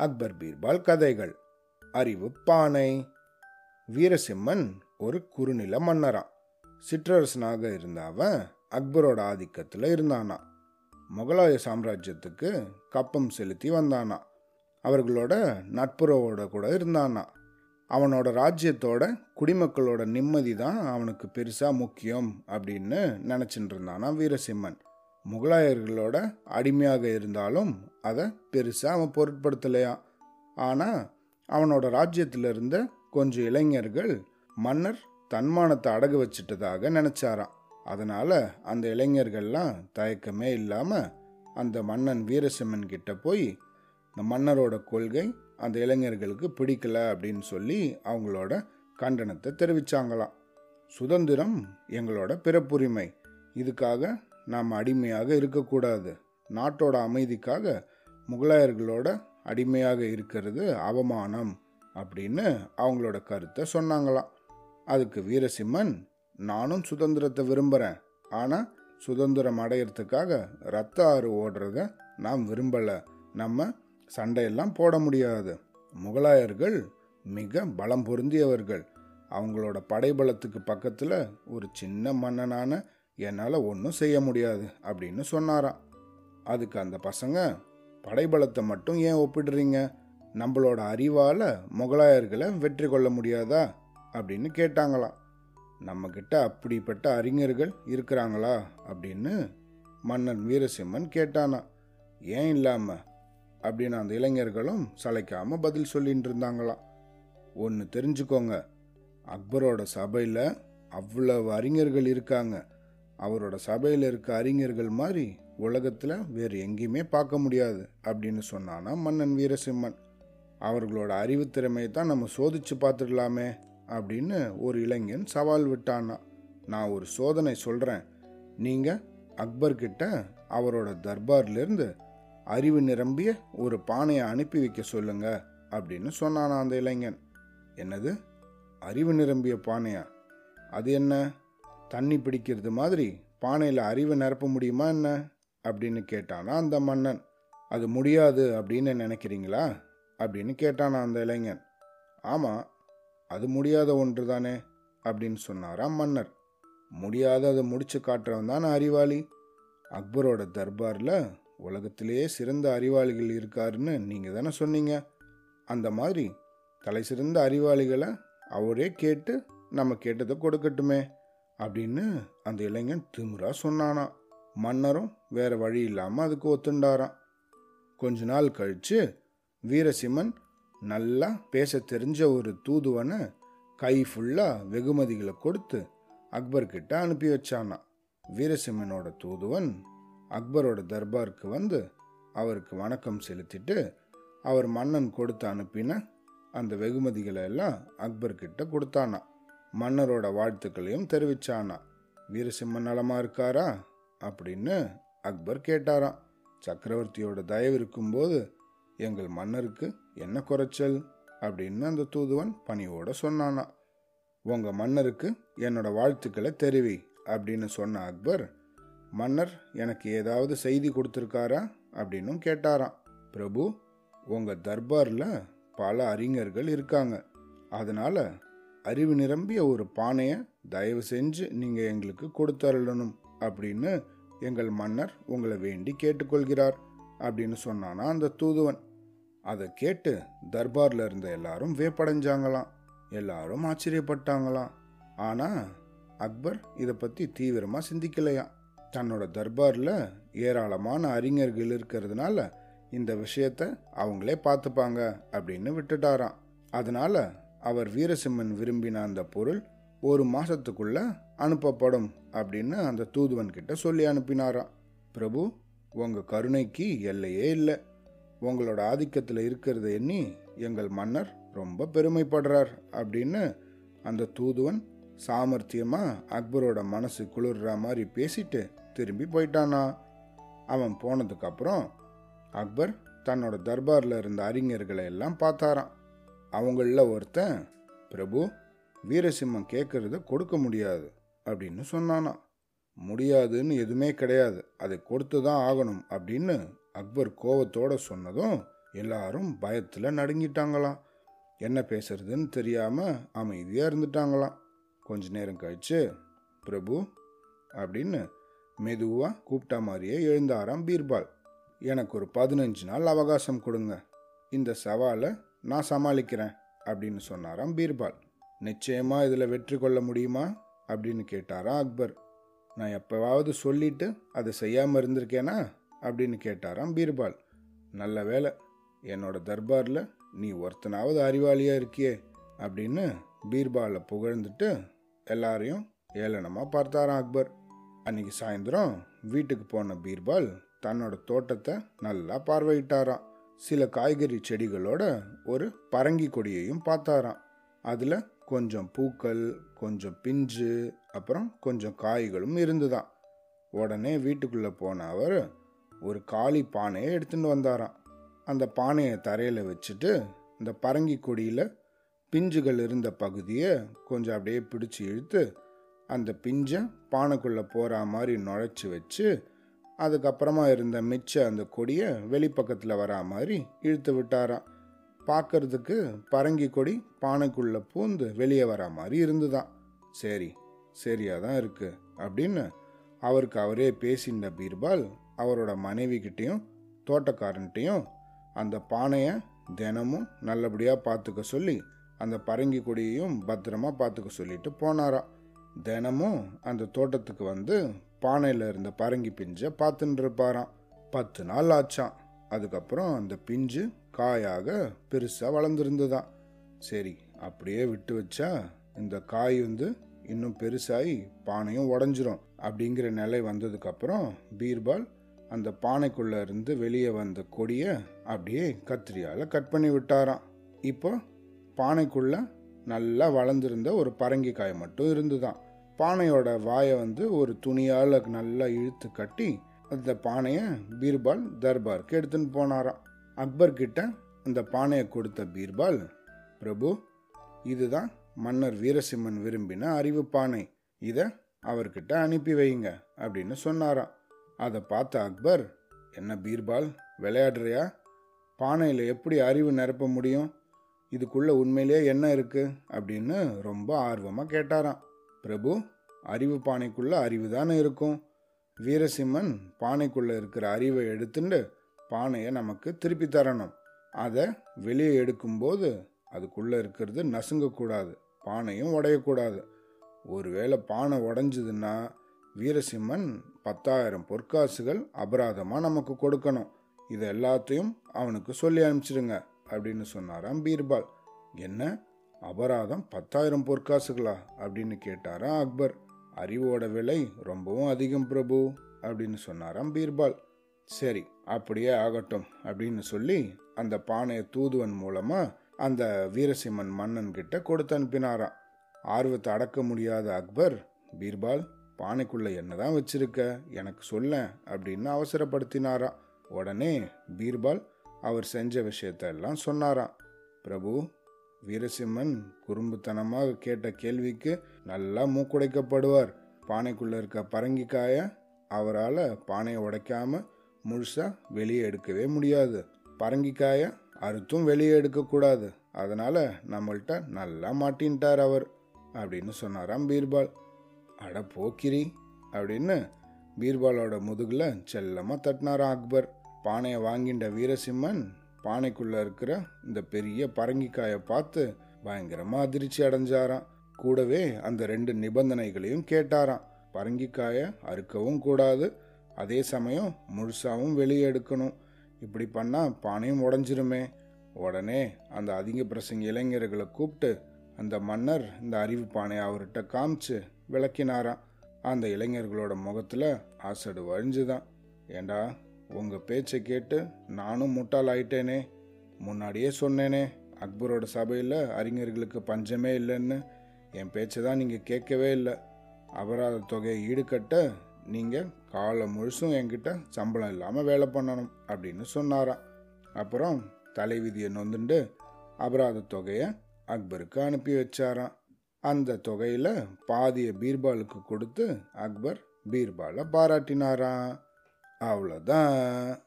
அக்பர் பீர்பால் கதைகள். அறிவு பானை. வீரசிம்மன் ஒரு குறுநில மன்னரான் சிற்றரசனாக இருந்த அவன் அக்பரோட ஆதிக்கத்தில் இருந்தானா. முகலாய சாம்ராஜ்யத்துக்கு கப்பம் செலுத்தி வந்தானா. அவர்களோட நட்புறவோட கூட இருந்தானா. அவனோட ராஜ்யத்தோட குடிமக்களோட நிம்மதி தான் அவனுக்கு பெருசாக முக்கியம் அப்படின்னு நினச்சிட்டு இருந்தானா வீரசிம்மன். முகலாயர்களோட அடிமையாக இருந்தாலும் அதை பெருசாக அவன் பொருட்படுத்தலையா? ஆனால் அவனோட ராஜ்யத்தில் இருந்த கொஞ்சம் இளைஞர்கள் மன்னர் தன்மானத்தை அடகு வச்சிட்டதாக நினச்சாராம். அதனால் அந்த இளைஞர்கள்லாம் தயக்கமே இல்லாமல் அந்த மன்னன் வீரசிம்மன் கிட்ட போய் இந்த மன்னரோட கொள்கை அந்த இளைஞர்களுக்கு பிடிக்கல அப்படின்னு சொல்லி அவங்களோட கண்டனத்தை தெரிவித்தாங்களாம் சுதந்திரம் எங்களோட பிறப்புரிமை. இதுக்காக நாம் அடிமையாக இருக்கக்கூடாது. நாட்டோட அமைதிக்காக முகலாயர்களோட அடிமையாக இருக்கிறது அவமானம் அப்படின்னு அவங்களோட கருத்தை சொன்னாங்களாம். அதுக்கு வீரசிம்மன் நானும் சுதந்திரத்தை விரும்புகிறேன் ஆனால் சுதந்திரம் அடையிறதுக்காக ரத்த ஆறு ஓடுறத நாம் விரும்பலை. நம்ம சண்டையெல்லாம் போட முடியாது. முகலாயர்கள் மிக பலம் பொருந்தியவர்கள். அவங்களோட படைபலத்துக்கு பக்கத்தில் ஒரு சின்ன மன்னனான என்னால் ஒன்றும் செய்ய முடியாது அப்படின்னு சொன்னாராம். அதுக்கு அந்த பசங்க படைபலத்தை மட்டும் ஏன் ஒப்பிடுறீங்க? நம்மளோட அறிவால் முகலாயர்களை வெற்றி கொள்ள முடியாதா? அப்படின்னு கேட்டாங்களாம். நம்மக்கிட்ட அப்படிப்பட்ட அறிஞர்கள் இருக்கிறாங்களா? அப்படின்னு மன்னன் வீரசிம்மன் கேட்டானா ஏன் இல்லாமல் அப்படின்னு அந்த இளைஞர்களும் சளைக்காமல் பதில் சொல்லிட்டு இருந்தாங்களாம். ஒன்று தெரிஞ்சுக்கோங்க. அக்பரோட சபையில் அவ்வளவு அறிஞர்கள் இருக்காங்க. அவரோட சபையில் இருக்க அறிஞர்கள் மாதிரி உலகத்தில் வேறு எங்கேயுமே பார்க்க முடியாது அப்படின்னு சொன்னானா மன்னன் வீரசிம்மன். அவர்களோட அறிவுத்திறமையை தான் நம்ம சோதிச்சு பார்த்துடலாமே அப்படின்னு ஒரு இளைஞன் சவால் விட்டானா. நான் ஒரு சோதனை சொல்கிறேன் நீங்கள் அக்பர்கிட்ட அவரோட தர்பார்லேருந்து அறிவு நிரம்பிய ஒரு பானையை அனுப்பி வைக்க சொல்லுங்க அப்படின்னு சொன்னானா அந்த இளைஞன். என்னது? அறிவு நிரம்பிய பானையா? அது என்ன? தண்ணி பிடிக்கிறது மாதிரி பானையில் அறிவை நிரப்ப முடியுமா என்ன? அப்படின்னு கேட்டானா அந்த மன்னன். அது முடியாது அப்படின்னு நினைக்கிறீங்களா? அப்படின்னு கேட்டானா அந்த இளைஞன். ஆமாம் அது முடியாத ஒன்று தானே அப்படின்னு சொன்னாராம் மன்னர். முடியாத அதை முடிச்சு காட்டுறவன் தானே அறிவாளி. அக்பரோட தர்பாரில் உலகத்திலேயே சிறந்த அறிவாளிகள் இருக்காருன்னு நீங்கள் தானே சொன்னீங்க. அந்த மாதிரி தலை சிறந்த அறிவாளிகளை அவரே கேட்டு நம்ம கேட்டதை கொடுக்கட்டுமே. அப்படின்னு அந்த இளைஞன் திமுறா சொன்னானா. மன்னரும் வேற வழி இல்லாமல் அதுக்கு ஒத்துண்டாராம். கொஞ்ச நாள் கழிச்சு வீரசிம்மன் நல்லா பேச தெரிஞ்ச ஒரு தூதுவனை கை ஃபுல்லாக வெகுமதிகளை கொடுத்து அக்பர்கிட்ட அனுப்பி வச்சானா. வீரசிம்மனோட தூதுவன் அக்பரோட தர்பாருக்கு வந்து அவருக்கு வணக்கம் செலுத்திட்டு அவர் மன்னன் கொடுத்து அனுப்பின அந்த வெகுமதிகளை எல்லாம் அக்பர்கிட்ட கொடுத்தானா. மன்னரோட வாழ்த்துக்களையும் தெரிவிச்சானா. வீரசிம்மன் நலமா இருக்காரா? அப்படின்னு அக்பர் கேட்டாராம். சக்கரவர்த்தியோட தயவு இருக்கும்போது எங்கள் மன்னருக்கு என்ன குறைச்சல்? அப்படின்னு அந்த தூதுவன் பணியோட சொன்னானா. உங்க மன்னருக்கு என்னோட வாழ்த்துக்களை தெரிவி அப்படின்னு சொன்ன அக்பர் மன்னர் எனக்கு ஏதாவது செய்தி கொடுத்துருக்காரா? அப்படின்னும் கேட்டாராம். பிரபு உங்க தர்பாரில் பல அறிஞர்கள் இருக்காங்க. அதனால அறிவு நிரம்பிய ஒரு பானையை தயவு செஞ்சு நீங்கள் எங்களுக்கு கொடுத்தருளணும் அப்படின்னு எங்கள் மன்னர் உங்களை வேண்டி கேட்டுக்கொள்கிறார் அப்படின்னு சொன்னானா அந்த தூதுவன். அதை கேட்டு தர்பாரில் இருந்த எல்லாரும் வேப்படைஞ்சாங்களாம் எல்லாரும் ஆச்சரியப்பட்டாங்களாம். ஆனால் அக்பர் இதை பற்றி தீவிரமாக சிந்திக்கலையா தன்னோட தர்பாரில் ஏராளமான அறிஞர்கள் இருக்கிறதுனால இந்த விஷயத்த அவங்களே பார்த்துப்பாங்க அப்படின்னு விட்டுட்டாராம். அதனால அவர் வீரசிம்மன் விரும்பின அந்த பொருள் ஒரு மாசத்துக்குள்ள அனுப்பப்படும் அப்படின்னு அந்த தூதுவன் கிட்ட சொல்லி அனுப்பினாராம். பிரபு உங்க கருணைக்கு எல்லையே இல்லை. உங்களோட ஆதிக்கத்தில் இருக்கிறத எண்ணி எங்கள் மன்னர் ரொம்ப பெருமைப்படுறார் அப்படின்னு அந்த தூதுவன் சாமர்த்தியமா அக்பரோட மனசு குளிர்ற மாதிரி பேசிட்டு திரும்பி போயிட்டானா. அவன் போனதுக்கப்புறம் அக்பர் தன்னோட தர்பாரில் இருந்த அறிஞர்களை எல்லாம் பார்த்தாரான் அவங்களில் ஒருத்தன் பிரபு வீரசிம்மம் கேட்குறத கொடுக்க முடியாது அப்படின்னு சொன்னானா முடியாதுன்னு எதுவுமே கிடையாது. அதை கொடுத்து தான் ஆகணும் அப்படின்னு அக்பர் கோவத்தோட சொன்னதும் எல்லாரும் பயத்தில் நடுங்கிட்டாங்களாம். என்ன பேசுறதுன்னு தெரியாமல் அமைதியாக இருந்துட்டாங்களாம். கொஞ்ச நேரம் கழிச்சு பிரபு அப்படின்னு மெதுவாக கூப்பிட்ட மாதிரியே எழுந்தாராம் பீர்பால். எனக்கு ஒரு பதினஞ்சு நாள் அவகாசம் கொடுங்க. இந்த சவாலை நான் சமாளிக்கிறேன் அப்படின்னு சொன்னாராம் பீர்பால். நிச்சயமாக இதில் வெற்றி கொள்ள முடியுமா? அப்படின்னு கேட்டாராம் அக்பர். நான் எப்போவாவது சொல்லிட்டு அதை செய்யாமல் இருந்திருக்கேனா? அப்படின்னு கேட்டாராம் பீர்பால். நல்ல வேலை என்னோட தர்பாரில் நீ ஒருத்தனாவது அறிவாளியாக இருக்கியே அப்படின்னு பீர்பாலை புகழ்ந்துட்டு எல்லாரையும் ஏளனமாக பார்த்தாராம் அக்பர். அன்னைக்கு சாயந்தரம் வீட்டுக்கு போன பீர்பால் தன்னோட தோட்டத்தை நல்லா பார்வையிட்டாராம். சில காய்கறி செடிகளோட ஒரு பரங்கி கொடியையும் பார்த்தாராம். அதில் கொஞ்சம் பூக்கள் கொஞ்சம் பிஞ்சு அப்புறம் கொஞ்சம் காய்களும் இருந்துதான் உடனே வீட்டுக்குள்ளே போன அவர் ஒரு காளி பானையை எடுத்துகிட்டு வந்தாராம். அந்த பானையை தரையில் வச்சுட்டு இந்த பரங்கி கொடியில் பிஞ்சுகள் இருந்த பகுதியை கொஞ்சம் அப்படியே பிடிச்சி இழுத்து அந்த பிஞ்சை பானைக்குள்ளே போகிற மாதிரி நுழைச்சி வச்சு அதுக்கப்புறமா இருந்த மிச்ச அந்த கொடியை வெளிப்பக்கத்தில் வரா மாதிரி இழுத்து விட்டாராம். பார்க்கறதுக்கு பரங்கி கொடி பானைக்குள்ளே பூந்து வெளியே வரா மாதிரி இருந்துதான் சரி சரியாக தான் இருக்குது அப்படின்னு அவருக்கு அவரே பேசின பீர்பால் அவரோட மனைவிக்கிட்டேயும் கிட்டேயும் அந்த பானையை தினமும் நல்லபடியாக பார்த்துக்க சொல்லி அந்த பரங்கி கொடியையும் பத்திரமா பார்த்துக்க சொல்லிட்டு போனாராம். தினமும் அந்த தோட்டத்துக்கு வந்து பானையில் இருந்த பரங்கி பிஞ்சை பார்த்துட்டு இருப்பாராம் பத்து நாள் ஆச்சான் அதுக்கப்புறம் அந்த பிஞ்சு காயாக பெருசாக வளர்ந்துருந்துதான் சரி அப்படியே விட்டு வச்சா இந்த காய் வந்து இன்னும் பெருசாகி பானையும் உடஞ்சிரும் அப்படிங்கிற நிலை வந்ததுக்கப்புறம் பீர்பால் அந்த பானைக்குள்ளே இருந்து வெளியே வந்த கொடியை அப்படியே கத்திரியால் கட் பண்ணி விட்டாராம். இப்போ பானைக்குள்ளே நல்லா வளர்ந்துருந்த ஒரு பரங்கிக்காய் மட்டும் இருந்துதான் பானையோட வாயை வந்து ஒரு துணியால் நல்லா இழுத்து கட்டி அந்த பானையை பீர்பால் தர்பாருக்கு எடுத்துன்னு போனாராம். அக்பர் கிட்ட அந்த பானையை கொடுத்த பீர்பால் பிரபு இதுதான் மன்னர் வீரசிம்மன் விரும்பின அறிவு பானை. இதை அவர்கிட்ட அனுப்பி வைங்க அப்படின்னு சொன்னாராம். அதை பார்த்த அக்பர் என்ன பீர்பால் விளையாடுறியா? பானையில் எப்படி அறிவு நிரப்ப முடியும்? இதுக்குள்ளே உண்மையிலேயே என்ன இருக்குது அப்படின்னு ரொம்ப ஆர்வமாக கேட்டாராம். பிரபு அறிவு பானைக்குள்ள அறிவு தானே இருக்கும். வீரசிம்மன் பானைக்குள்ள இருக்கிற அறிவை எடுத்துட்டு பானையை நமக்கு திருப்பி தரணும். அதை வெளியே எடுக்கும்போது அதுக்குள்ளே இருக்கிறது நசுங்கக்கூடாது பானையும் உடையக்கூடாது. ஒருவேளை பானை உடஞ்சதுன்னா வீரசிம்மன் பத்தாயிரம் பொற்காசுகள் அபராதமாக நமக்கு கொடுக்கணும். இது எல்லாத்தையும் அவனுக்கு சொல்லி அனுப்பிச்சிடுங்க அப்படின்னு சொன்னாராம் பீர்பால். என்ன? அபராதம் பத்தாயிரம் பொற்காசுகளா? அப்படின்னு கேட்டாராம் அக்பர். அறிவோட விலை ரொம்பவும் அதிகம் பிரபு அப்படின்னு சொன்னாராம் பீர்பால். சரி அப்படியே ஆகட்டும் அப்படின்னு சொல்லி அந்த பானையை தூதுவன் மூலமா அந்த வீரசிம்மன் மன்னன் கிட்ட கொடுத்து அனுப்பினாராம். ஆர்வத்தை அடக்க முடியாத அக்பர் பீர்பால் பானைக்குள்ள என்னதான் வச்சிருக்க? எனக்கு சொல்ல அப்படின்னு அவசரப்படுத்தினாராம். உடனே பீர்பால் அவர் செஞ்ச விஷயத்த எல்லாம் சொன்னாராம். பிரபு வீரசிம்மன் குறும்புத்தனமாக கேட்ட கேள்விக்கு நல்லா மூக்குடைக்கப்படுவார். பானைக்குள்ளே இருக்க பரங்கிக்காய அவரால் பானையை உடைக்காம முழுசாக வெளியே எடுக்கவே முடியாது. பரங்கிக்காய அறுத்தும் வெளியே எடுக்கக்கூடாது அதனால் நம்மள்ட்ட நல்லா மாட்டின்ட்டார் அவர் அப்படின்னு சொன்னாராம் பீர்பால். அட போக்கிரி அப்படின்னு பீர்பாலோட முதுகில் செல்லமாக தட்டினாராம் அக்பர். பானையை வாங்கின்ற வீரசிம்மன் பானைக்குள்ளே இருக்கிற இந்த பெரிய பரங்கிக்காயை பார்த்து பயங்கரமாக அதிர்ச்சி அடைஞ்சாராம். கூடவே அந்த ரெண்டு நிபந்தனைகளையும் கேட்டாராம். பரங்கிக்காயை அறுக்கவும் கூடாது. அதே சமயம் முழுசாகவும் வெளியே எடுக்கணும். இப்படி பண்ணால் பானையும் உடஞ்சிருமே. உடனே அந்த அதிக பிரசங்க இளைஞர்களை கூப்பிட்டு அந்த மன்னர் இந்த அறிவு பானையை அவர்கிட்ட காமிச்சு விளக்கினாராம். அந்த இளைஞர்களோட முகத்தில் ஆசடு வழிஞ்சுதான். ஏண்டா உங்கள் பேச்சை கேட்டு நானும் முட்டால் ஆயிட்டேனே முன்னாடியே சொன்னேனே அக்பரோட சபையில் அறிஞர்களுக்கு பஞ்சமே இல்லைன்னு. என் பேச்சை தான் நீங்கள் கேட்கவே இல்லை. அபராத தொகையை ஈடுகட்ட நீங்கள் காலம் முழுசும் என்கிட்ட சம்பளம் இல்லாமல் வேலை பண்ணணும் அப்படின்னு சொன்னாராம். அப்புறம் தலைவிதியை நொந்துண்டு அபராத தொகையை அக்பருக்கு அனுப்பி வச்சாராம். அந்த தொகையில் பாதியை பீர்பாலுக்கு கொடுத்து அக்பர் பீர்பாலை பாராட்டினாராம். aula da